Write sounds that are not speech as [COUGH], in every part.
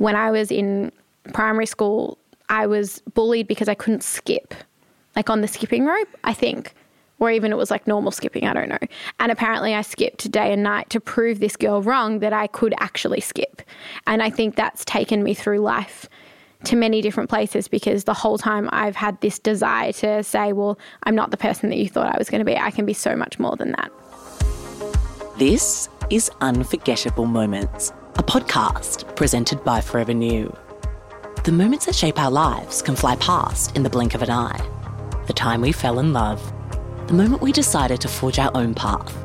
when I was in primary school, I was bullied because I couldn't skip, like on the skipping rope, I think. Or even it was like normal skipping, I don't know. And apparently, I skipped day and night to prove this girl wrong that I could actually skip. And I think that's taken me through life to many different places because the whole time I've had this desire to say, well, I'm not the person that you thought I was going to be. I can be so much more than that. This is Unforgettable Moments, a podcast presented by Forever New. The moments that shape our lives can fly past in the blink of an eye. The time we fell in love, the moment we decided to forge our own path.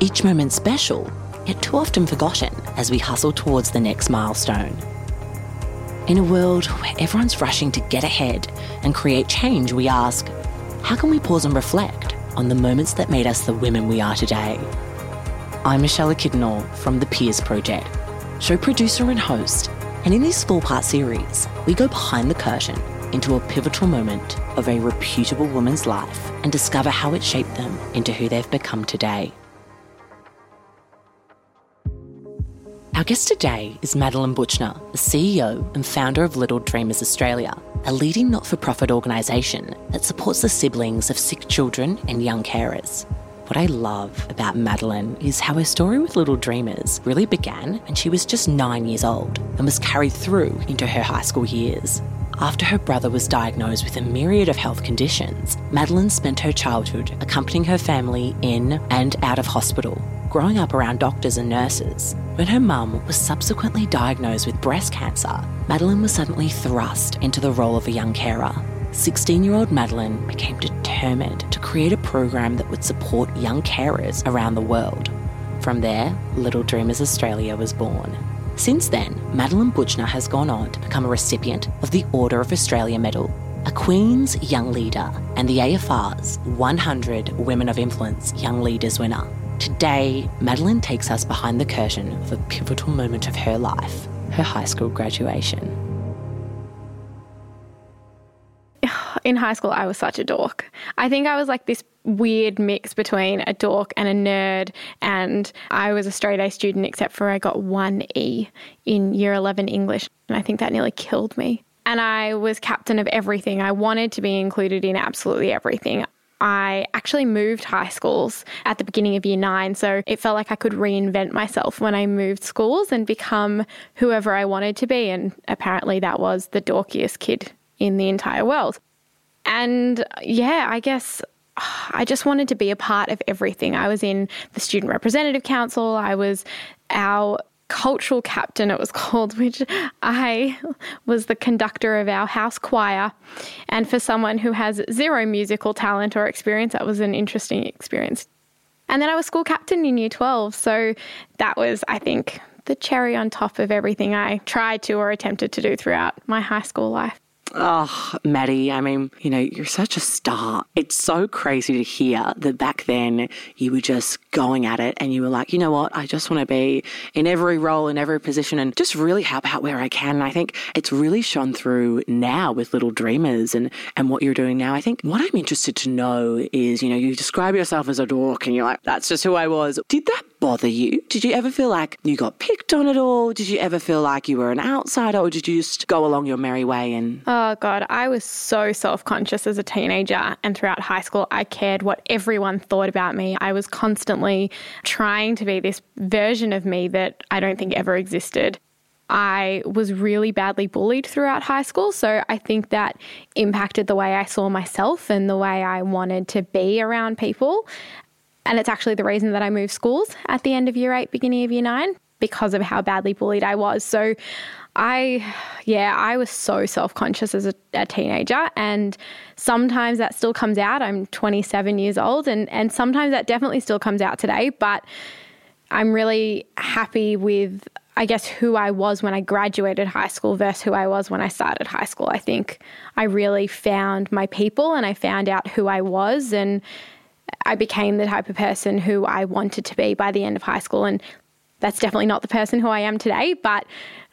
Each moment special, yet too often forgotten as we hustle towards the next milestone. In a world where everyone's rushing to get ahead and create change, we ask, how can we pause and reflect on the moments that made us the women we are today? I'm Michelle Kidnall from the Peers Project, show producer and host, and in this four part series, we go behind the curtain into a pivotal moment of a reputable woman's life and discover how it shaped them into who they've become today. Our guest today is Madeline Buchner, the CEO and founder of Little Dreamers Australia, a leading not for profit organisation that supports the siblings of sick children and young carers. What I love about Madeline is how her story with Little Dreamers really began when she was just nine years old and was carried through into her high school years. After her brother was diagnosed with a myriad of health conditions, Madeline spent her childhood accompanying her family in and out of hospital, growing up around doctors and nurses. When her mum was subsequently diagnosed with breast cancer, Madeline was suddenly thrust into the role of a young carer. 16 year old Madeline became determined to create a program that would support young carers around the world. From there, Little Dreamers Australia was born. Since then, Madeline Buchner has gone on to become a recipient of the Order of Australia Medal, a Queen's Young Leader, and the AFR's 100 Women of Influence Young Leaders winner. Today, Madeline takes us behind the curtain of a pivotal moment of her life, her high school graduation. [SIGHS] In high school, I was such a dork. I think I was like this weird mix between a dork and a nerd, and I was a straight A student except for I got one E in year 11 English, and I think that nearly killed me. And I was captain of everything. I wanted to be included in absolutely everything. I actually moved high schools at the beginning of year nine. So it felt like I could reinvent myself when I moved schools and become whoever I wanted to be. And apparently that was the dorkiest kid in the entire world. And yeah, I guess [SIGHS] I just wanted to be a part of everything. I was in the Student Representative Council, I was our cultural captain, it was [LAUGHS] called, which I [LAUGHS] was the conductor of our house choir. And for someone who has zero musical talent or experience, that was an interesting experience. And then I was school captain in year 12. So that was, I think, the cherry on top of everything I tried to or attempted to do throughout my high school life. Oh, Maddie, I mean, you know, you're such a star. It's so crazy to hear that back then you were just going at it and you were like, you know what, I just want to be in every role, in every position and just really help out where I can. And I think it's really shone through now with Little Dreamers and, and what you're doing now. I think what I'm interested to know is, you know, you describe yourself as a dork and you're like, that's just who I was. Did that bother you? Did you ever feel like you got picked on at all? Did you ever feel like you were an outsider or did you just go along your merry way and Oh god, I was so self-conscious as a teenager and throughout high school I cared what everyone thought about me. I was constantly trying to be this version of me that I don't think ever existed. I was really badly bullied throughout high school. So I think that impacted the way I saw myself and the way I wanted to be around people. And it's actually the reason that I moved schools at the end of year eight, beginning of year nine, because of how badly bullied I was. So I, yeah, I was so self conscious as a, a, teenager. And sometimes that still comes out. I'm 27 years old, and, and sometimes that definitely still comes out today. But I'm really happy with, I guess, who I was when I graduated high school versus who I was when I started high school. I think I really found my people and I found out who I was. And I became the type of person who I wanted to be by the end of high school. And that's definitely not the person who I am today. But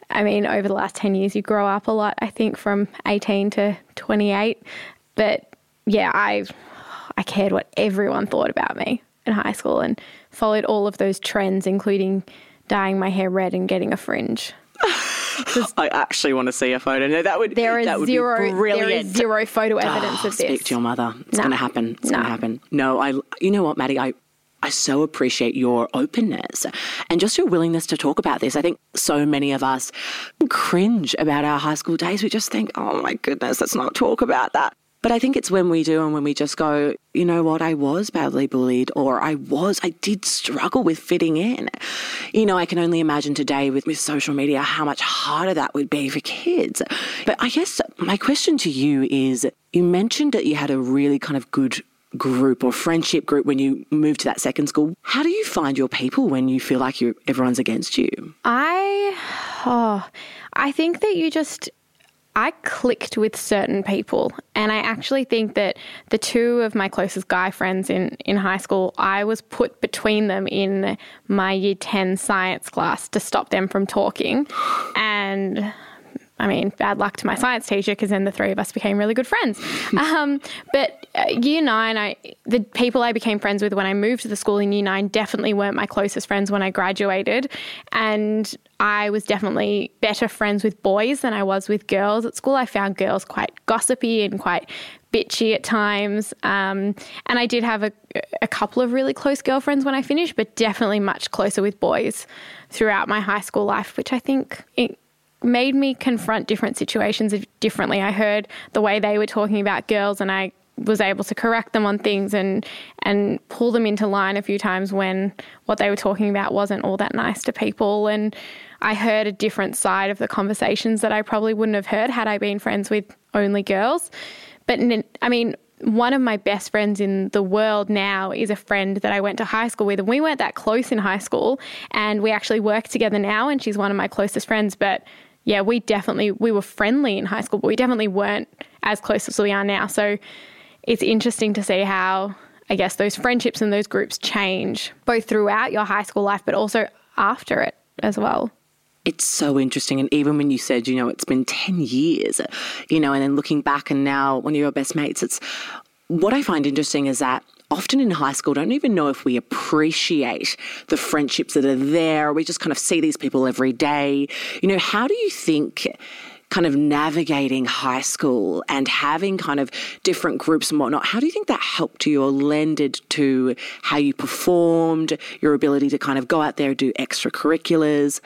I mean, over the last 10 years, you grow up a lot, I think, from 18 to 28. But yeah, I, I cared what everyone thought about me in high school and followed all of those trends, including dyeing my hair red and getting a fringe. [LAUGHS] I actually want to see a photo. No, that would there is that would zero be brilliant. there is zero photo ah, evidence oh, of this. Speak to your mother. It's No. going to happen. It's No. going to happen. No, I. You know what, Maddie? I. I so appreciate your openness and just your willingness to talk about this. I think so many of us cringe about our high school days. We just think, oh my goodness, let's not talk about that. But I think it's when we do and when we just go, you know what, I was badly bullied or I was, I did struggle with fitting in. You know, I can only imagine today with, with social media how much harder that would be for kids. But I guess my question to you is you mentioned that you had a really kind of good group or friendship group when you moved to that second school. How do you find your people when you feel like you everyone's against you? I, oh, I think that you just, I clicked with certain people, and I actually think that the two of my closest guy friends in in high school, I was put between them in my year ten science class to stop them from talking, and. I mean, bad luck to my science teacher because then the three of us became really good friends. [LAUGHS] um, but uh, year nine, I the people I became friends with when I moved to the school in year nine definitely weren't my closest friends when I graduated, and I was definitely better friends with boys than I was with girls at school. I found girls quite gossipy and quite bitchy at times, um, and I did have a, a couple of really close girlfriends when I finished, but definitely much closer with boys throughout my high school life, which I think. Made me confront different situations differently. I heard the way they were talking about girls and I was able to correct them on things and and pull them into line a few times when what they were talking about wasn't all that nice to people and I heard a different side of the conversations that I probably wouldn't have heard had I been friends with only girls. But I mean, one of my best friends in the world now is a friend that I went to high school with, and we weren't that close in high school, and we actually work together now, and she's one of my closest friends. But yeah, we definitely we were friendly in high school, but we definitely weren't as close as we are now. So it's interesting to see how I guess those friendships and those groups change both throughout your high school life, but also after it as well. It's so interesting. And even when you said, you know, it's been 10 years, you know, and then looking back and now one of your best mates, it's what I find interesting is that often in high school don't even know if we appreciate the friendships that are there. We just kind of see these people every day. You know, how do you think kind of navigating high school and having kind of different groups and whatnot, how do you think that helped you or lended to how you performed, your ability to kind of go out there do extracurriculars?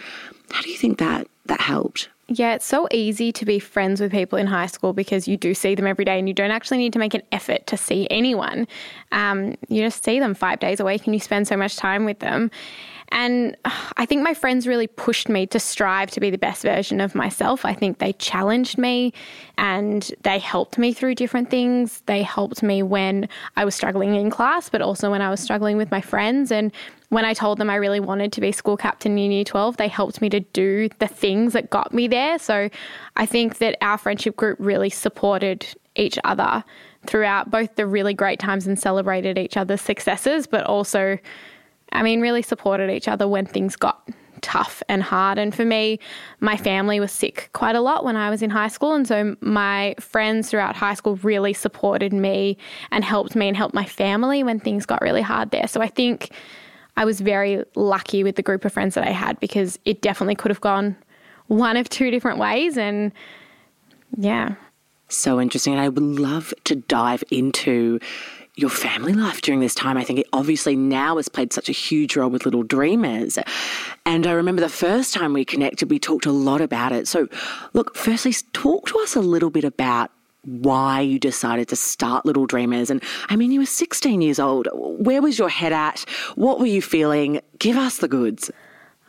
How do you think that that helped? Yeah, it's so easy to be friends with people in high school because you do see them every day and you don't actually need to make an effort to see anyone. Um, you just see them five days a week and you spend so much time with them. And uh, I think my friends really pushed me to strive to be the best version of myself. I think they challenged me and they helped me through different things. They helped me when I was struggling in class, but also when I was struggling with my friends. And when I told them I really wanted to be school captain in year 12, they helped me to do the things that got me there. So I think that our friendship group really supported each other throughout both the really great times and celebrated each other's successes, but also I mean, really supported each other when things got tough and hard. And for me, my family was sick quite a lot when I was in high school. And so my friends throughout high school really supported me and helped me and helped my family when things got really hard there. So I think I was very lucky with the group of friends that I had because it definitely could have gone one of two different ways. And yeah. So interesting. And I would love to dive into your family life during this time. I think it obviously now has played such a huge role with Little Dreamers. And I remember the first time we connected, we talked a lot about it. So, look, firstly, talk to us a little bit about why you decided to start Little Dreamers. And I mean, you were 16 years old. Where was your head at? What were you feeling? Give us the goods.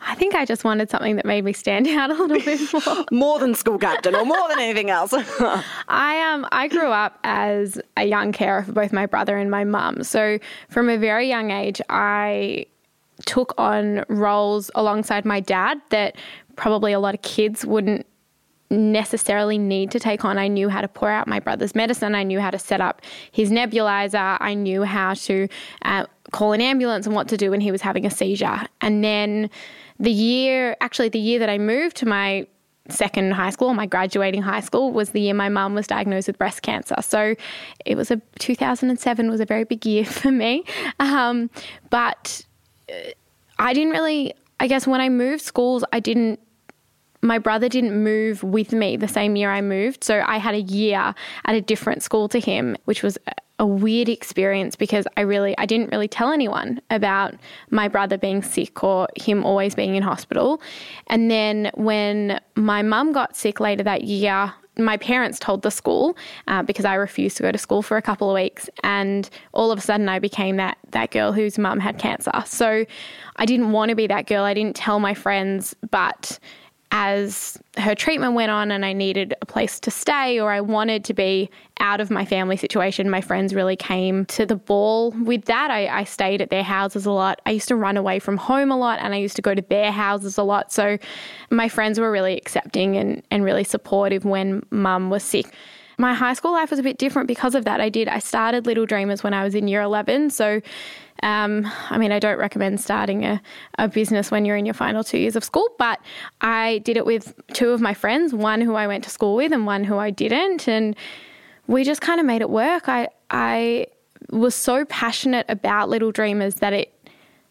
I think I just wanted something that made me stand [LAUGHS] out a little bit more. [LAUGHS] more than school captain or more than anything else. [LAUGHS] I um I grew up as a young carer for both my brother and my mum. So from a very young age I took on roles alongside my dad that probably a lot of kids wouldn't necessarily need to take on. I knew how to pour out my brother's medicine. I knew how to set up his nebulizer. I knew how to uh, call an ambulance and what to do when he was having a seizure. And then the year, actually, the year that I moved to my second high school, my graduating high school, was the year my mum was diagnosed with breast cancer. So it was a 2007 was a very big year [LAUGHS] for me. Um, but uh, I didn't really, I guess, when I moved schools, I didn't my brother didn't move with me the same year I moved. So I had a year at a different school to him, which was a weird experience because I really I didn't really tell anyone about my brother being sick or him always being in hospital. And then when my mum got sick later that year, my parents told the school uh, because I refused to go to school for a couple of weeks, and all of a sudden I became that that girl whose mum had cancer. So I didn't want to be that girl. I didn't tell my friends, but as her treatment went on and I needed a place to stay or I wanted to be out of my family situation, my friends really came to the ball with that. I, I, stayed at their houses a lot. I used to run away from home a lot and I used to go to their houses a lot. So my friends were really accepting and, and really supportive when mum was sick. My high school life was a bit different because of that. I did, I started Little Dreamers when I was in year 11. So um, I mean, I don't recommend starting a, a business when you're in your final two years of school, but I did it with two of my friends, one who I went to school with and one who I didn't. And we just kind of made it work. I, I was so passionate about Little Dreamers that it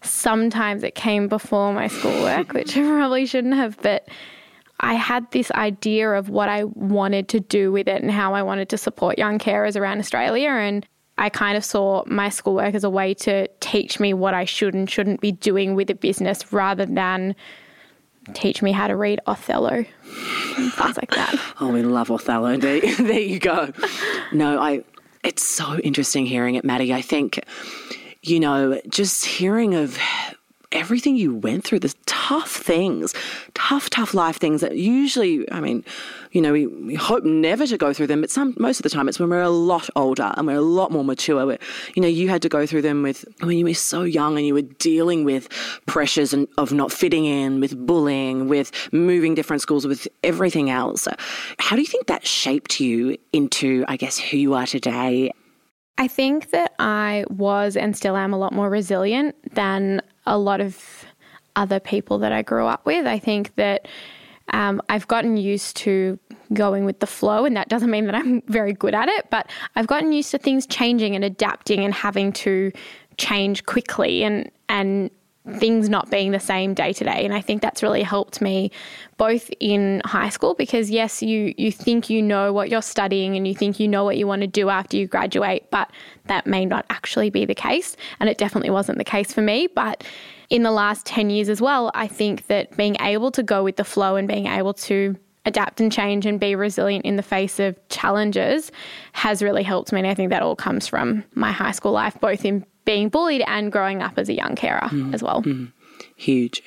sometimes it came before my schoolwork, [LAUGHS] which I probably shouldn't have, but I had this idea of what I wanted to do with it and how I wanted to support young carers around Australia. And I kind of saw my schoolwork as a way to teach me what I should and shouldn't be doing with a business rather than teach me how to read Othello. Things like that. [LAUGHS] oh, we love Othello. [LAUGHS] There, there you go. No, I. It's so interesting hearing it, Maddie. I think, you know, just hearing of everything you went through, the tough things, tough, tough life things that usually, I mean, you know, we, we hope never to go through them, but some most of the time it's when we're a lot older and we're a lot more mature. We're, you know, you had to go through them with when you were so young and you were dealing with pressures and of not fitting in, with bullying, with moving different schools, with everything else. How do you think that shaped you into, I guess, who you are today I think that I was and still am a lot more resilient than a lot of other people that I grew up with. I think that um, I've gotten used to going with the flow, and that doesn't mean that I'm [LAUGHS] very good at it, but I've gotten used to things changing and adapting and having to change quickly and and things not being the same day to day. And I think that's really helped me both in high school because yes you you think you know what you're studying and you think you know what you want to do after you graduate but that may not actually be the case. And it definitely wasn't the case for me. But in the last 10 years as well I think that being able to go with the flow and being able to adapt and change and be resilient in the face of challenges has really helped me. And I think that all comes from my high school life both in being bullied and growing up as a young carer mm. as well. Mm. Huge.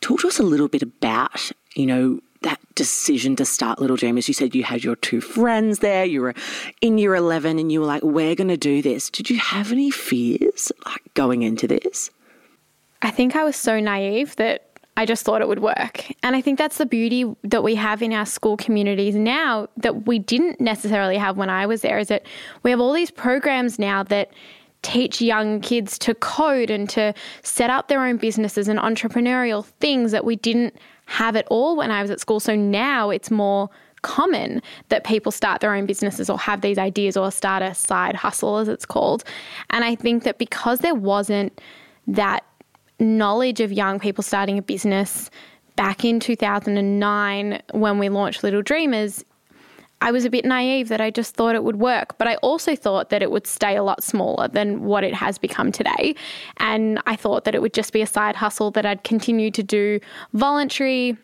Talk to us a little bit about, you know, that decision to start Little Dreamers. You said you had your two friends there, you were in year 11 and you were like, we're going to do this. Did you have any fears like going into this? I think I was so naive that I just thought it would work. And I think that's the beauty that we have in our school communities now that we didn't necessarily have when I was there is that we have all these programs now that teach young kids to code and to set up their own businesses and entrepreneurial things that we didn't have at all when I was at school. So now it's more common that people start their own businesses or have these ideas or start a side hustle, as it's called. And I think that because there wasn't that knowledge of young people starting a business back in 2009 when we launched Little Dreamers, I was a bit naive that I just thought it would work, but I also thought that it would stay a lot smaller than what it has become today. And I thought that it would just be a side hustle that I'd continue to do voluntary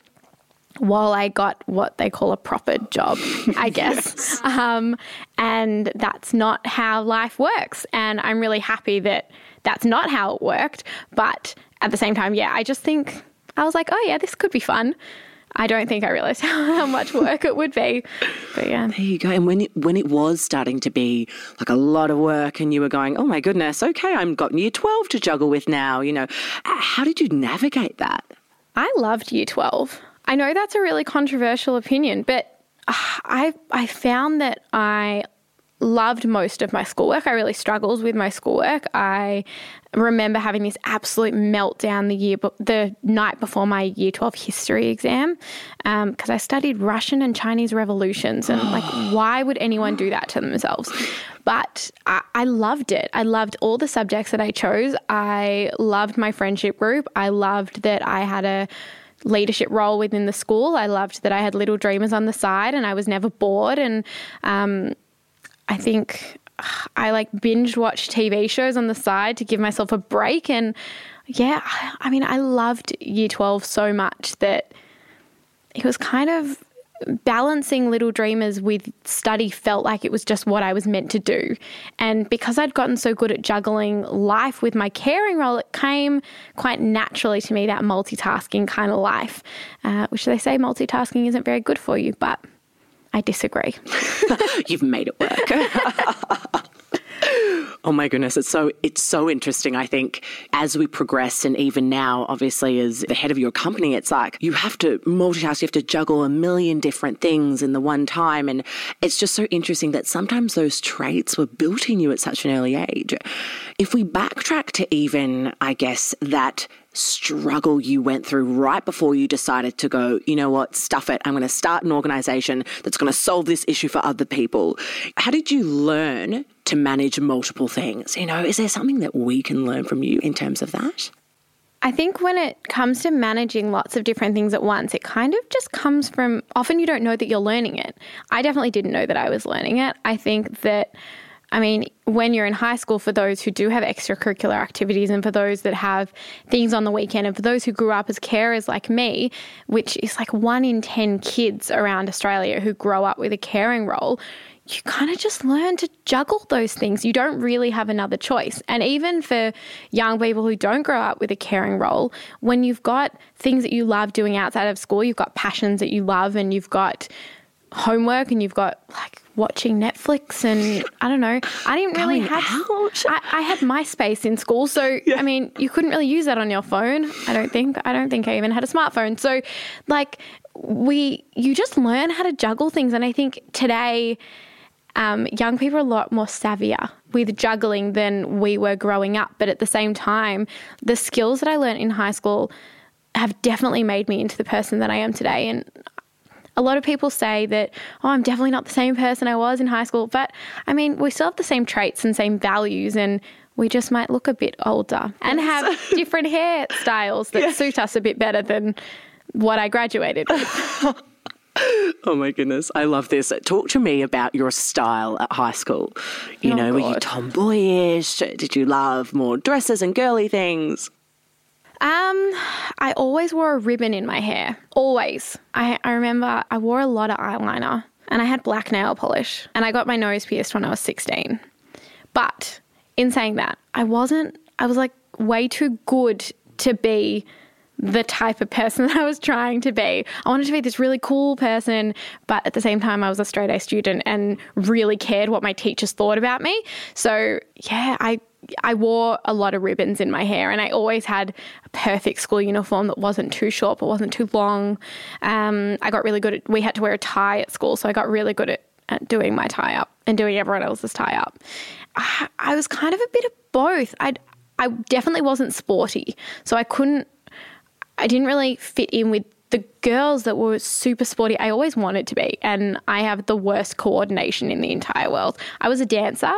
while I got what they call a proper job, I [LAUGHS] guess. yes. um, and that's not how life works. And I'm really happy that that's not how it worked. But at the same time, yeah, I just think I was like, oh, yeah, this could be fun. I don't think I realised how, [LAUGHS] how much work it would be. But yeah. There you go. And when it, when it was starting to be like a lot of work and you were going, oh my goodness, okay, I'm got year 12 to juggle with now, you know, how did you navigate that? I loved year 12. I know that's a really controversial opinion, but uh, I I found that I loved most of my schoolwork. I really struggled with my schoolwork. I remember having this absolute meltdown the year, the night before my Year Twelve history exam, because um, I studied Russian and Chinese revolutions, and like, [GASPS] why would anyone do that to themselves? But I, I loved it. I loved all the subjects that I chose. I loved my friendship group. I loved that I had a leadership role within the school. I loved that I had Little Dreamers on the side and I was never bored. And um, I think [SIGHS] I like binge watch TV shows on the side to give myself a break. And yeah, I mean, I loved year 12 so much that it was kind of balancing Little Dreamers with study felt like it was just what I was meant to do. And because I'd gotten so good at juggling life with my caring role, it came quite naturally to me that multitasking kind of life, uh, which they say multitasking isn't very good for you, but I disagree. [LAUGHS] You've made it work. [LAUGHS] Oh my goodness, it's so it's so interesting. I think as we progress and even now, obviously as the head of your company, it's like you have to multitask, you have to juggle a million different things in the one time. And it's just so interesting that sometimes those traits were built in you at such an early age. If we backtrack to even, I guess, that struggle you went through right before you decided to go, you know what, stuff it. I'm going to start an organization that's going to solve this issue for other people. How did you learn to manage multiple things? You know, is there something that we can learn from you in terms of that? I think when it comes to managing lots of different things at once, it kind of just comes from often you don't know that you're learning it. I definitely didn't know that I was learning it. I think that I mean, when you're in high school, for those who do have extracurricular activities and for those that have things on the weekend, and for those who grew up as carers like me, which is like one in 10 kids around Australia who grow up with a caring role, you kind of just learn to juggle those things. You don't really have another choice. And even for young people who don't grow up with a caring role, when you've got things that you love doing outside of school, you've got passions that you love, and you've got homework and you've got like watching Netflix and I don't know. I didn't really Going have. out? I, I had MySpace in school, so [LAUGHS] I mean, you couldn't really use that on your phone. I don't think. I don't think I even had a smartphone. So, like, we you just learn how to juggle things, and I think today. Um, young people are a lot more savvier with juggling than we were growing up. But at the same time, the skills that I learned in high school have definitely made me into the person that I am today. And a lot of people say that, oh, I'm definitely not the same person I was in high school. But I mean, we still have the same traits and same values, and we just might look a bit older and have [LAUGHS] different hairstyles that suit us a bit better than what I graduated with. [LAUGHS] Oh my goodness, I love this. Talk to me about your style at high school. You Oh, know, were you tomboyish? Did you love more dresses and girly things? Um, I always wore a ribbon in my hair. Always. I, I remember I wore a lot of eyeliner and I had black nail polish and I got my nose pierced when I was 16. But in saying that, I wasn't, I was like way too good to be the type of person [LAUGHS] that I was trying to be. I wanted to be this really cool person, but at the same time, I was a straight A student and really cared what my teachers thought about me. So, yeah, I. I wore a lot of ribbons in my hair, and I always had a perfect school uniform that wasn't too short but wasn't too long. Um, I got really good at. We had to wear a tie at school, so I got really good at, at doing my tie up and doing everyone else's tie up. I, I was kind of a bit of both. I I definitely wasn't sporty, so I couldn't I didn't really fit in with the girls that were super sporty. I always wanted to be, and I have the worst coordination in the entire world. I was a dancer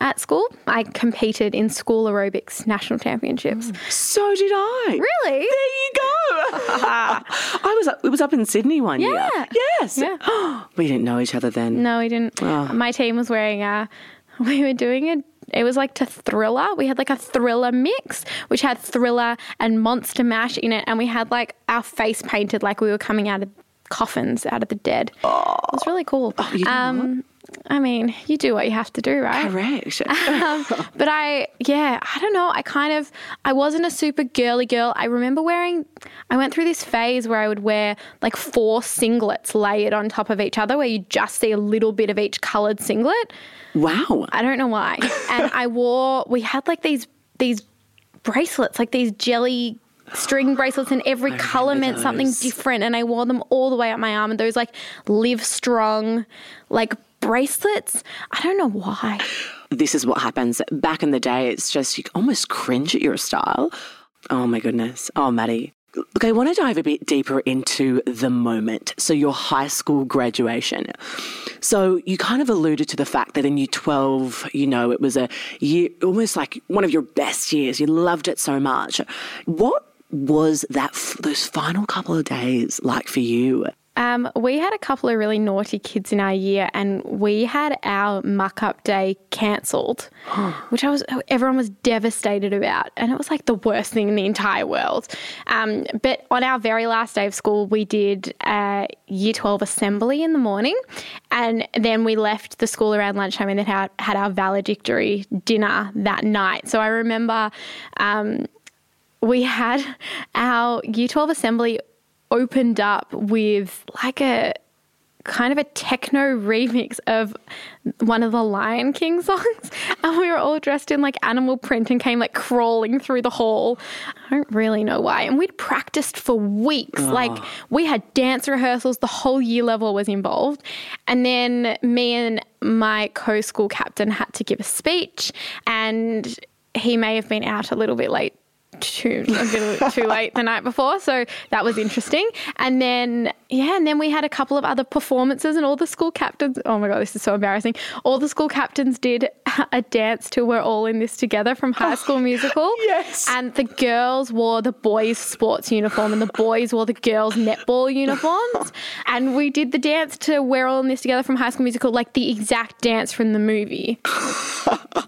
at school. I competed in school aerobics national championships. So did I. Really? There you go. [LAUGHS] I was up, it was up in Sydney one year. Yeah. Yes. Yeah. [GASPS] we didn't know each other then. No, we didn't. Oh. My team was wearing a. [LAUGHS] We were doing it. It was like to Thriller. We had like a Thriller mix, which had Thriller and Monster Mash in it, and we had like our face painted like we were coming out of coffins, out of the dead. It was really cool. Oh, you know um, I mean, you do what you have to do, right? Correct. [LAUGHS] Um, but I, yeah, I don't know. I kind of, I wasn't a super girly girl. I remember wearing, I went through this phase where I would wear like four singlets layered on top of each other, where you just see a little bit of each coloured singlet. wow. I don't know why. and I wore, we had like these these bracelets, like these jelly string bracelets, and every [GASPS] color meant something different. And I wore them all the way up my arm, and those like live strong, like bracelets. I don't know why. this is what happens. Back in the day, it's just you almost cringe at your style. Oh my goodness. Oh, Maddie. Look, I want to dive a bit deeper into the moment. So, your high school graduation. So, you kind of alluded to the fact that in year 12, you know, it was a year, almost like one of your best years. You loved it so much. What was that those final couple of days like for you? Um, we had a couple of really naughty kids in our year, and we had our muck up day cancelled, [GASPS] which I was everyone was devastated about, and it was like the worst thing in the entire world. Um, but on our very last day of school, we did a year twelve assembly in the morning, and then we left the school around lunchtime, and then had, had our valedictory dinner that night. So I remember. Um, we had [LAUGHS] our year 12 assembly opened up with like a kind of a techno remix of one of the Lion King [LAUGHS] songs. And we were all dressed in like animal print and came like crawling through the hall. I don't really know why. And we'd practiced for weeks. Oh. Like we had dance rehearsals, the whole year level was involved. And then me and my co school captain had to give a speech, and he may have been out a little bit late too too [LAUGHS] late the night before, so that was interesting. And then yeah, and then we had a couple of other performances, and all the school captains. Oh my god, this is so embarrassing! All the school captains did [LAUGHS] a dance to "We're All in This Together" from High oh, School Musical. [LAUGHS] yes, and the girls wore the boys' sports uniform, and the boys wore the girls' netball uniforms. and we did the dance to "We're All in This Together" from High School Musical, like the exact dance from the movie.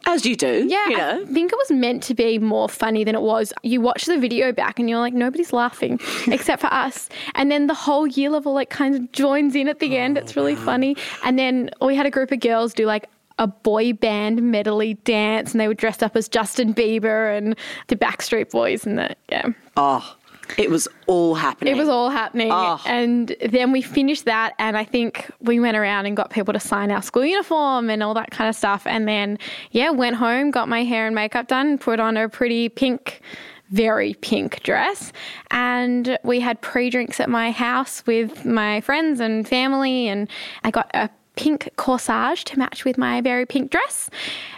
As you do, yeah. You know. I think it was meant to be more funny than it was you watch the video back and you're like, nobody's laughing [LAUGHS] except for us. And then the whole year level like kind of joins in at the end. It's really oh, funny. And then we had a group of girls do like a boy band medley dance and they were dressed up as Justin Bieber and the Backstreet Boys and the yeah. Oh, it was all happening. It was all happening. Oh. And then we finished that, and I think we went around and got people to sign our school uniform and all that kind of stuff. And then, yeah, went home, got my hair and makeup done, put on a pretty pink very pink dress. And we had pre drinks at my house with my friends and family. And I got a pink corsage to match with my very pink dress.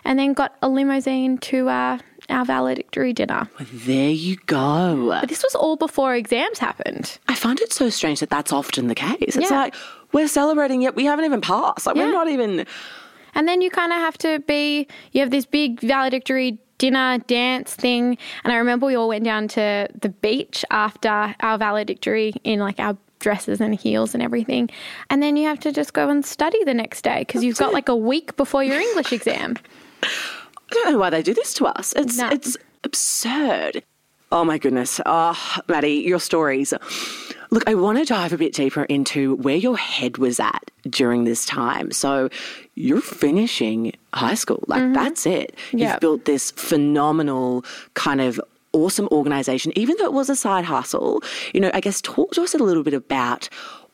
And then got a limousine to uh, our valedictory dinner. Well, there you go. But this was all before exams happened. I find it so strange that that's often the case. It's yeah. like, we're celebrating, yet we haven't even passed. Like, yeah. we're not even. And then you kind of have to be, you have this big valedictory dinner dance thing. And I remember we all went down to the beach after our valedictory in like our dresses and heels and everything. And then you have to just go and study the next day because you've got like a week before your English exam. [LAUGHS] I don't know why they do this to us. It's no. it's absurd. Oh my goodness. Oh, Maddie, your stories. Look, I want to dive a bit deeper into where your head was at during this time. So, you're finishing high school. Like, mm-hmm. that's it. Yep. You've built this phenomenal kind of awesome organization, even though it was a side hustle. You know, I guess talk to us a little bit about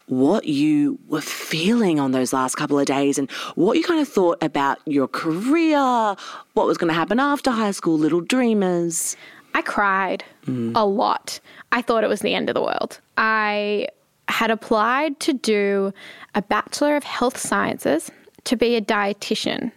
what you were feeling on those last couple of days and what you kind of thought about your career, what was going to happen after high school, little dreamers. I cried mm. a lot. I thought it was the end of the world. I had applied to do a Bachelor of Health Sciences to be a dietitian.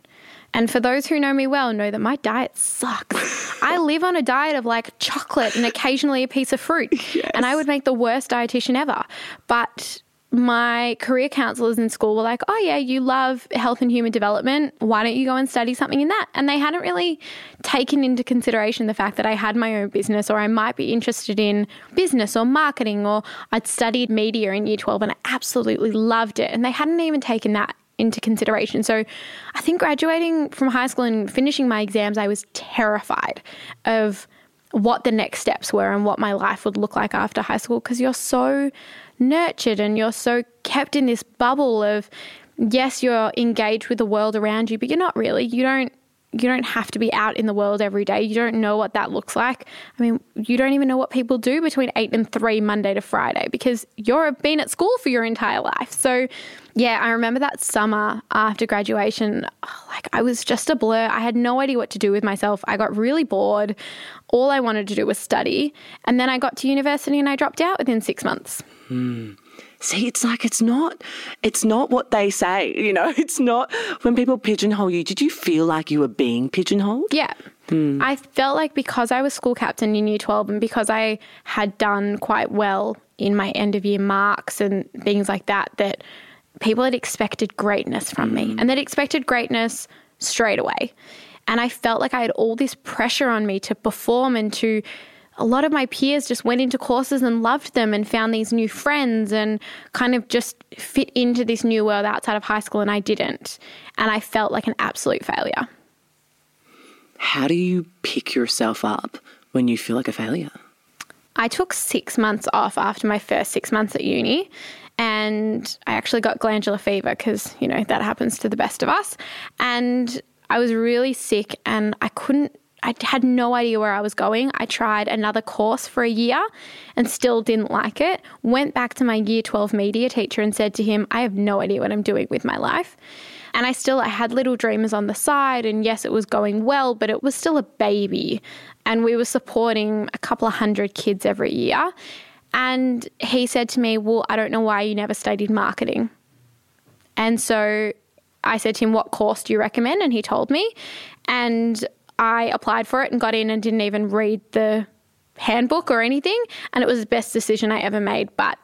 And for those who know me well, know that my diet sucks. [LAUGHS] I live on a diet of like chocolate and occasionally a piece of fruit. [LAUGHS] Yes. And I would make the worst dietitian ever. But my career counselors in school were like, oh, yeah, you love health and human development. Why don't you go and study something in that? And they hadn't really taken into consideration the fact that I had my own business or I might be interested in business or marketing or I'd studied media in year 12 and I absolutely loved it. And they hadn't even taken that into consideration. So I think graduating from high school and finishing my exams, I was terrified of what the next steps were and what my life would look like after high school because you're so nurtured and you're so kept in this bubble of yes you're engaged with the world around you but you're not really. You don't you don't have to be out in the world every day. You don't know what that looks like. I mean, you don't even know what people do between 8 and 3 Monday to Friday because you're been at school for your entire life. So, yeah, I remember that summer after graduation, like I was just a blur. I had no idea what to do with myself. I got really bored. All I wanted to do was study. And then I got to university and I dropped out within 6 months. Hmm. See, it's like it's not it's not what they say, [LAUGHS] you know. It's not when people pigeonhole you. Did you feel like you were being pigeonholed? Yeah. Hmm. I felt like because I was school captain in year 12 and because I had done quite well in my end of year marks and things like that that people had expected greatness from me hmm. and they'd expected greatness straight away. And I felt like I had all this pressure on me to perform and to a lot of my peers just went into courses and loved them and found these new friends and kind of just fit into this new world outside of high school, and I didn't. And I felt like an absolute failure. How do you pick yourself up when you feel like a failure? I took six months off after my first six months at uni and I actually got glandular fever because, you know, that happens to the best of us. And I was really sick and I couldn't, I had no idea where I was going. I tried another course for a year and still didn't like it. Went back to my year 12 media teacher and said to him, I have no idea what I'm doing with my life. And I still I had little dreamers on the side and yes it was going well but it was still a baby and we were supporting a couple of hundred kids every year and he said to me, Well, I don't know why you never studied marketing. And so I said to him, What course do you recommend? And he told me. And I applied for it and got in and didn't even read the handbook or anything. And it was the best decision I ever made. But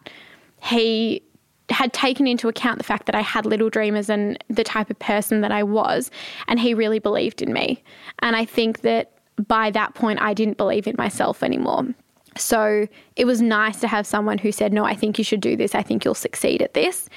he had taken into account the fact that I had little dreamers and the type of person that I was. And he really believed in me. And I think that by that point, I didn't believe in myself anymore. So it was nice to have someone who said, No, I think you should do this. I think you'll succeed at this.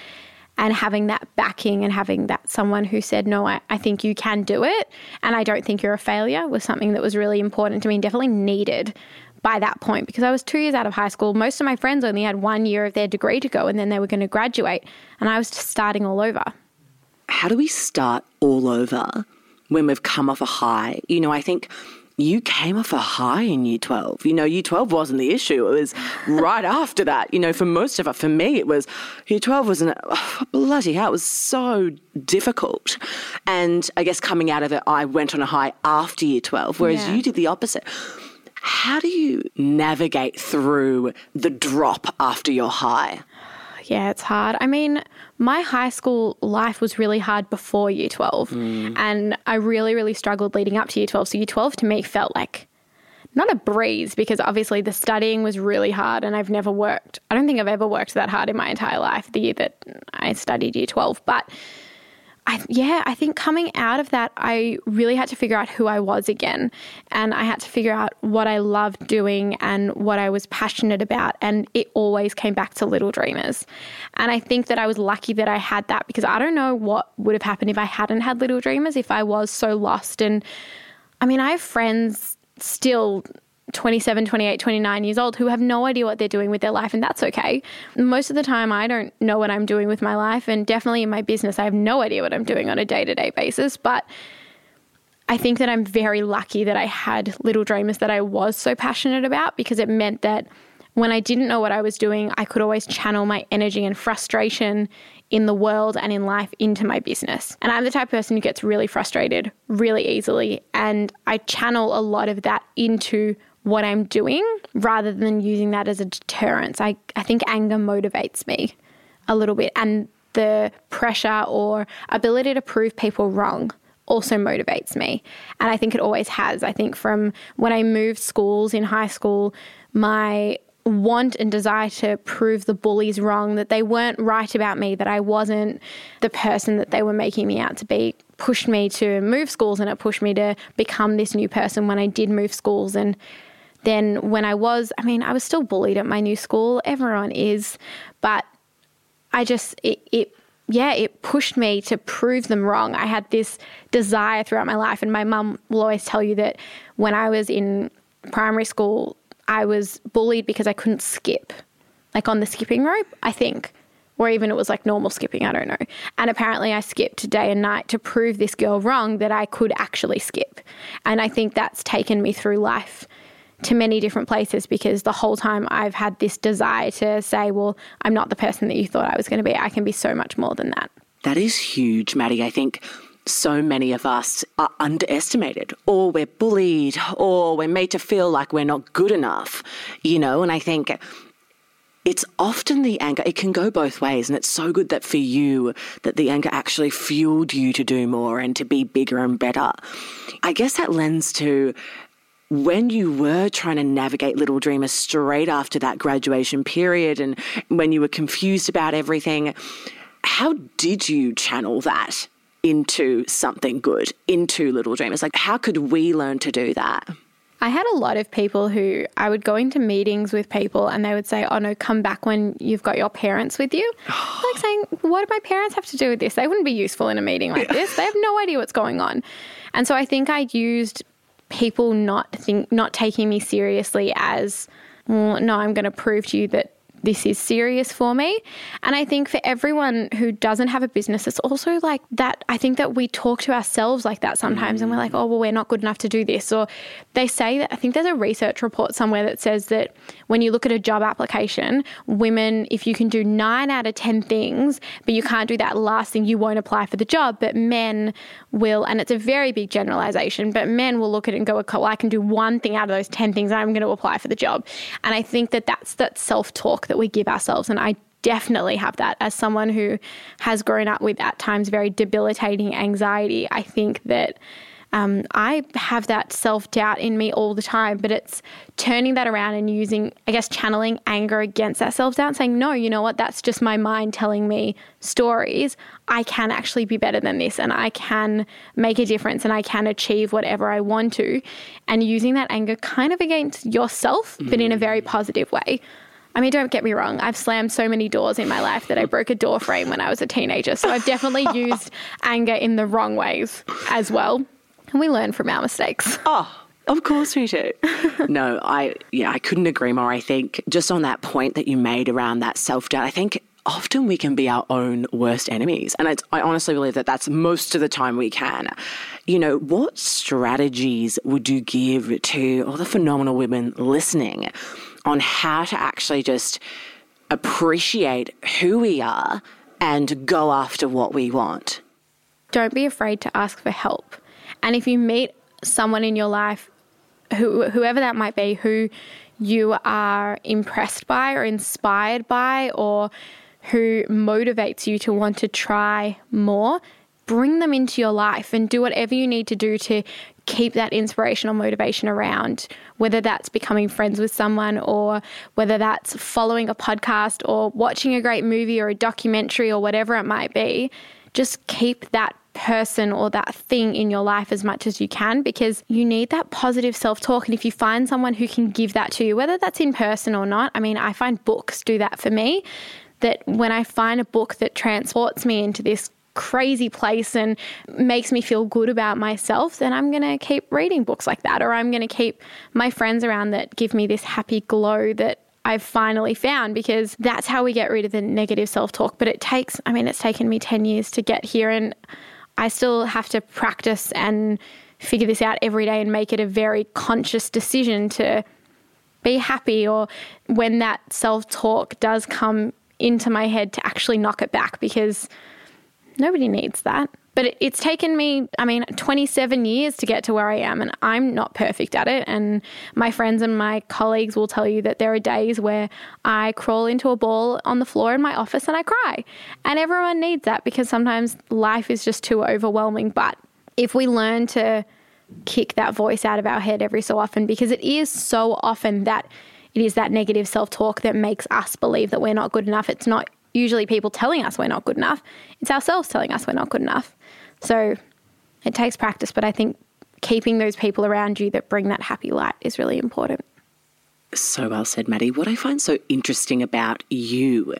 And having that backing and having that someone who said, No, I, I think you can do it. And I don't think you're a failure was something that was really important to me and definitely needed by that point because I was two years out of high school. Most of my friends only had one year of their degree to go and then they were going to graduate. And I was just starting all over. How do we start all over when we've come off a high? You know, I think you came off a high in year 12. You know, year 12 wasn't the issue. It was [LAUGHS] right after that. You know, for most of us, for me, it was year 12 was an, oh, bloody hell, it was so difficult. And I guess coming out of it, I went on a high after year 12, whereas yeah. you did the opposite. How do you navigate through the drop after your high? Yeah, it's hard. I mean, my high school life was really hard before year 12. Mm. And I really, really struggled leading up to year 12. So year 12 to me felt like not a breeze because obviously the studying was really hard and I've never worked. I don't think I've ever worked that hard in my entire life, the year that I studied year 12. But I, yeah, I think coming out of that, I really had to figure out who I was again. And I had to figure out what I loved doing and what I was passionate about. And it always came back to Little Dreamers. And I think that I was lucky that I had that because I don't know what would have happened if I hadn't had Little Dreamers, if I was so lost. And I mean, I have friends still 27, 28, 29 years old who have no idea what they're doing with their life, and that's okay. Most of the time, I don't know what I'm doing with my life, and definitely in my business, I have no idea what I'm doing on a day to day basis. But I think that I'm very lucky that I had little dreamers that I was so passionate about because it meant that when I didn't know what I was doing, I could always channel my energy and frustration in the world and in life into my business. And I'm the type of person who gets really frustrated really easily. And I channel a lot of that into what I'm doing rather than using that as a deterrence. I, I think anger motivates me a little bit, and the pressure or ability to prove people wrong also motivates me. And I think it always has. I think from when I moved schools in high school, my want and desire to prove the bullies wrong, that they weren't right about me, that I wasn't the person that they were making me out to be, pushed me to move schools and it pushed me to become this new person when I did move schools. And then when I was, I mean, I was still bullied at my new school. Everyone is, but I just, it, it yeah, it pushed me to prove them wrong. I had this desire throughout my life, and my mum will always tell you that when I was in primary school, I was bullied because I couldn't skip, like on the skipping rope, I think, or even it was like normal skipping, I don't know. And apparently, I skipped day and night to prove this girl wrong that I could actually skip. And I think that's taken me through life to many different places because the whole time I've had this desire to say, well, I'm not the person that you thought I was going to be. I can be so much more than that. That is huge, Maddie. I think so many of us are underestimated or we're bullied or we're made to feel like we're not good enough, you know, and I think it's often the anger it can go both ways and it's so good that for you that the anger actually fueled you to do more and to be bigger and better i guess that lends to when you were trying to navigate Little Dreamer straight after that graduation period and when you were confused about everything, how did you channel that into something good, into Little Dreamers? Like, how could we learn to do that? I had a lot of people who I would go into meetings with people and they would say, Oh no, come back when you've got your parents with you. [GASPS] like saying, What do my parents have to do with this? They wouldn't be useful in a meeting like this. They have no idea what's going on. And so I think I used people not think not taking me seriously as well, no, I'm going to prove to you that this is serious for me. And I think for everyone who doesn't have a business, it's also like that. I think that we talk to ourselves like that sometimes, and we're like, oh, well, we're not good enough to do this. Or they say that, I think there's a research report somewhere that says that when you look at a job application, women, if you can do nine out of 10 things, but you can't do that last thing, you won't apply for the job. But men will, and it's a very big generalization, but men will look at it and go, well, I can do one thing out of those 10 things, I'm going to apply for the job. And I think that that's that self talk that we give ourselves. And I definitely have that as someone who has grown up with at times very debilitating anxiety. I think that um, I have that self doubt in me all the time, but it's turning that around and using, I guess, channeling anger against that self doubt, saying, no, you know what, that's just my mind telling me stories. I can actually be better than this and I can make a difference and I can achieve whatever I want to. And using that anger kind of against yourself, mm. but in a very positive way. I mean, don't get me wrong. I've slammed so many doors in my life that I broke a door frame when I was a teenager. So I've definitely [LAUGHS] used anger in the wrong ways as well. And we learn from our mistakes. Oh, of course we do. [LAUGHS] no, I yeah, I couldn't agree more. I think just on that point that you made around that self doubt, I think often we can be our own worst enemies. And I honestly believe that that's most of the time we can. You know, what strategies would you give to all the phenomenal women listening on how to actually just appreciate who we are and go after what we want. Don't be afraid to ask for help. And if you meet someone in your life, who, whoever that might be, who you are impressed by or inspired by, or who motivates you to want to try more, bring them into your life and do whatever you need to do to keep that inspirational motivation around, whether that's becoming friends with someone or whether that's following a podcast or watching a great movie or a documentary or whatever it might be. Just keep that person or that thing in your life as much as you can because you need that positive self talk. And if you find someone who can give that to you, whether that's in person or not, I mean, I find books do that for me. That when I find a book that transports me into this crazy place and makes me feel good about myself, then I'm going to keep reading books like that. Or I'm going to keep my friends around that give me this happy glow that I've finally found because that's how we get rid of the negative self talk. But it takes, I mean, it's taken me 10 years to get here and I still have to practice and figure this out every day and make it a very conscious decision to be happy or when that self talk does come into my head to actually knock it back because Nobody needs that. But it's taken me, I mean, 27 years to get to where I am, and I'm not perfect at it. And my friends and my colleagues will tell you that there are days where I crawl into a ball on the floor in my office and I cry. And everyone needs that because sometimes life is just too overwhelming. But if we learn to kick that voice out of our head every so often, because it is so often that it is that negative self talk that makes us believe that we're not good enough. It's not usually people telling us we're not good enough, it's ourselves telling us we're not good enough. So it takes practice, but I think keeping those people around you that bring that happy light is really important. So well said, Maddie. What I find so interesting about you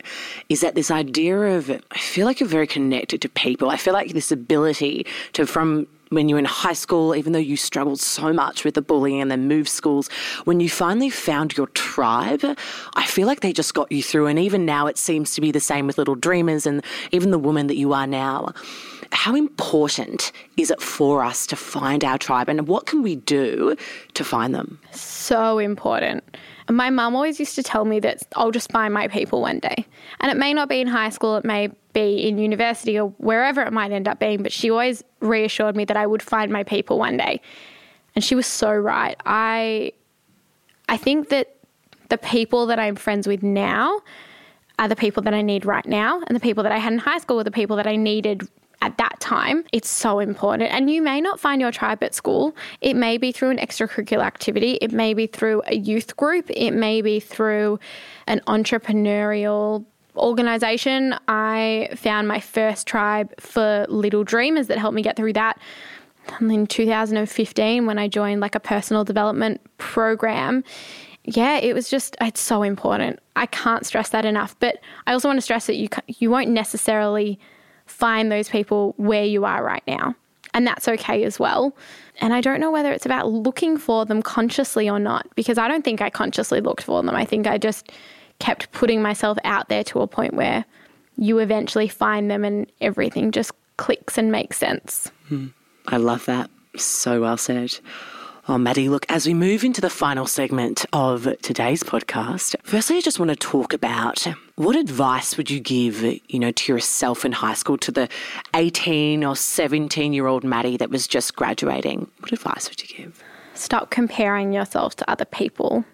is that this idea of, I feel like you're very connected to people. I feel like this ability to, from when you were in high school, even though you struggled so much with the bullying and then moved schools, when you finally found your tribe, I feel like they just got you through. And even now, it seems to be the same with Little Dreamers and even the woman that you are now. How important is it for us to find our tribe and what can we do to find them? So important. My mum always used to tell me that I'll just find my people one day. And it may not be in high school, it may be in university or wherever it might end up being, but she always reassured me that I would find my people one day. And she was so right. I I think that the people that I'm friends with now are the people that I need right now, and the people that I had in high school were the people that I needed at that time. It's so important. And you may not find your tribe at school. It may be through an extracurricular activity, it may be through a youth group, it may be through an entrepreneurial organization. I found my first tribe for Little Dreamers that helped me get through that And in 2015 when I joined like a personal development program. Yeah, it was just it's so important. I can't stress that enough. But I also want to stress that you you won't necessarily find those people where you are right now. And that's okay as well. And I don't know whether it's about looking for them consciously or not, because I don't think I consciously looked for them. I think I just kept putting myself out there to a point where you eventually find them and everything just clicks and makes sense. Mm, I love that. So well said. Oh, Maddie, look, as we move into the final segment of today's podcast, firstly, I just want to talk about what advice would you give, you know, to yourself in high school, to the 18 or 17 year old Maddie that was just graduating? What advice would you give? Stop comparing yourself to other people.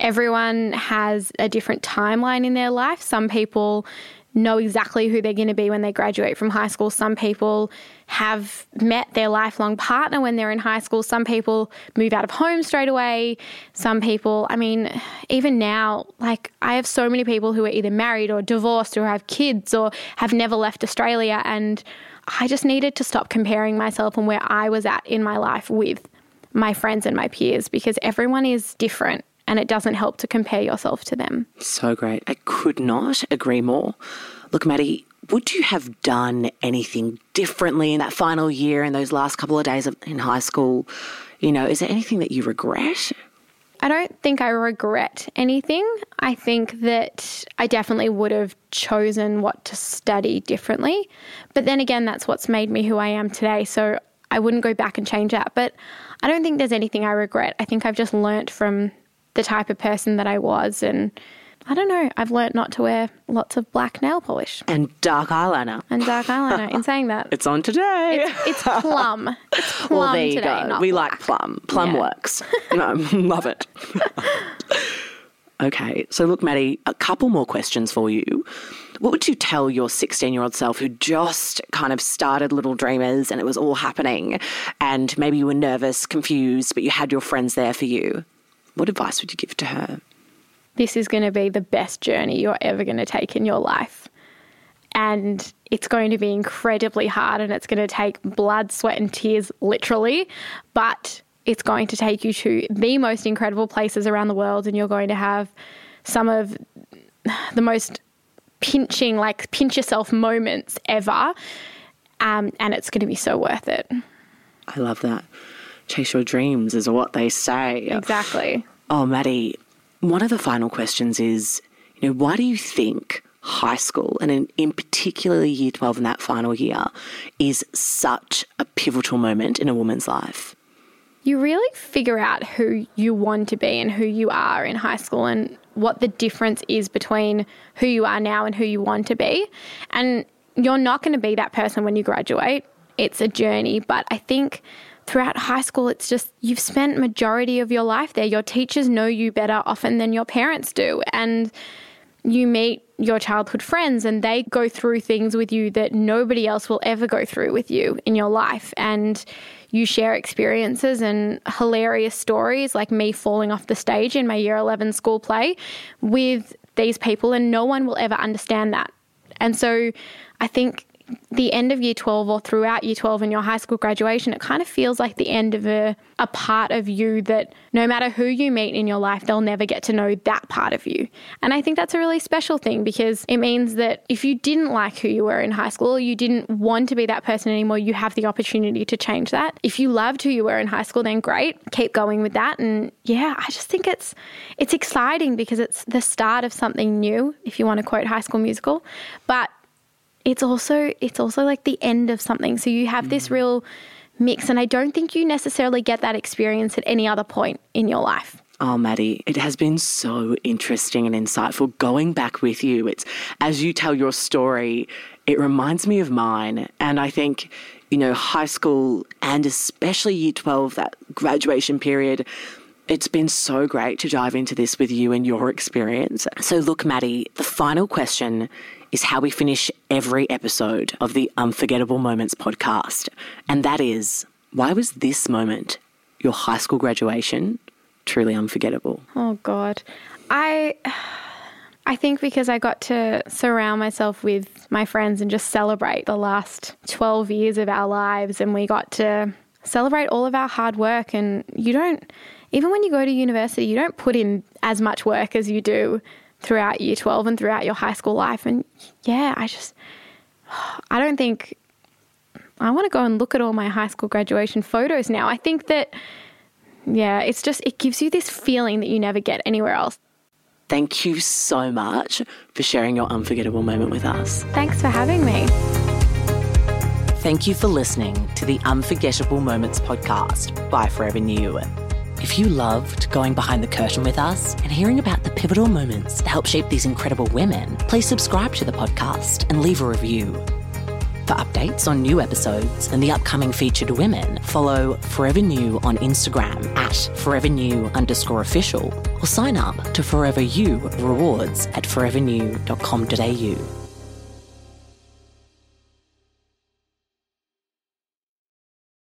Everyone has a different timeline in their life. Some people know exactly who they're going to be when they graduate from high school. Some people have met their lifelong partner when they're in high school. Some people move out of home straight away. Some people, I mean, even now, like I have so many people who are either married or divorced or have kids or have never left Australia. And I just needed to stop comparing myself and where I was at in my life with my friends and my peers because everyone is different and it doesn't help to compare yourself to them. So great. I could not agree more. Look, Maddie, would you have done anything differently in that final year and those last couple of days of, in high school? You know, is there anything that you regret? I don't think I regret anything. I think that I definitely would have chosen what to study differently. But then again, that's what's made me who I am today. So I wouldn't go back and change that. But I don't think there's anything I regret. I think I've just learnt from the type of person that I was. And I don't know, I've learnt not to wear lots of black nail polish. And dark eyeliner. And dark eyeliner. In saying that, [LAUGHS] it's on today. It's, it's plum. It's [LAUGHS] plum well, there you today, go. we black. like plum. Plum yeah. works. no, [LAUGHS] love it. okay, so look, Maddie, a couple more questions for you. What would you tell your 16 year old self who just kind of started Little Dreamers and it was all happening and maybe you were nervous, confused, but you had your friends there for you? What advice would you give to her? This is going to be the best journey you're ever going to take in your life. And it's going to be incredibly hard and it's going to take blood, sweat, and tears, literally. But it's going to take you to the most incredible places around the world, and you're going to have some of the most pinching, like pinch yourself moments ever. Um, and it's going to be so worth it. I love that chase your dreams is what they say. Exactly. Oh, Maddie, one of the final questions is, you know, why do you think high school and in, in particularly year 12 in that final year is such a pivotal moment in a woman's life? You really figure out who you want to be and who you are in high school and what the difference is between who you are now and who you want to be. And you're not going to be that person when you graduate. It's a journey, but I think throughout high school it's just you've spent majority of your life there. Your teachers know you better often than your parents do. And you meet your childhood friends and they go through things with you that nobody else will ever go through with you in your life. And you share experiences and hilarious stories like me falling off the stage in my year 11 school play with these people and no one will ever understand that. And so i think the end of year 12 or throughout year 12 and your high school graduation, it kind of feels like the end of a, a part of you that no matter who you meet in your life, they'll never get to know that part of you. And I think that's a really special thing because it means that if you didn't like who you were in high school, you didn't want to be that person anymore, you have the opportunity to change that. If you loved who you were in high school, then great, keep going with that. And yeah, I just think it's it's exciting because it's the start of something new, if you want to quote High School Musical. But it's also it's also like the end of something. So you have mm. this real mix, and I don't think you necessarily get that experience at any other point in your life. Oh, Maddie, it has been so interesting and insightful going back with you. It's as you tell your story, it reminds me of mine. And I think, you know, high school and especially year 12, that graduation period, it's been so great to dive into this with you and your experience. So, look, Maddie, the final question is how we finish every episode of the Unforgettable Moments podcast. And that is why was this moment, your high school graduation, truly unforgettable? Oh, God. I. I think because I got to surround myself with my friends and just celebrate the last 12 years of our lives, and we got to celebrate all of our hard work. And you don't, even when you go to university, you don't put in as much work as you do throughout year 12 and throughout your high school life. And yeah, I just, I don't think, I want to go and look at all my high school graduation photos now. I think that, yeah, it's just, it gives you this feeling that you never get anywhere else. Thank you so much for sharing your unforgettable moment with us. Thanks for having me. Thank you for listening to the Unforgettable Moments podcast by Forever New. If you loved going behind the curtain with us and hearing about the pivotal moments that help shape these incredible women, please subscribe to the podcast and leave a review. For updates on new episodes and the upcoming featured women, follow Forever New on Instagram at Forever New underscore official or sign up to Forever You rewards at forevernew.com.au.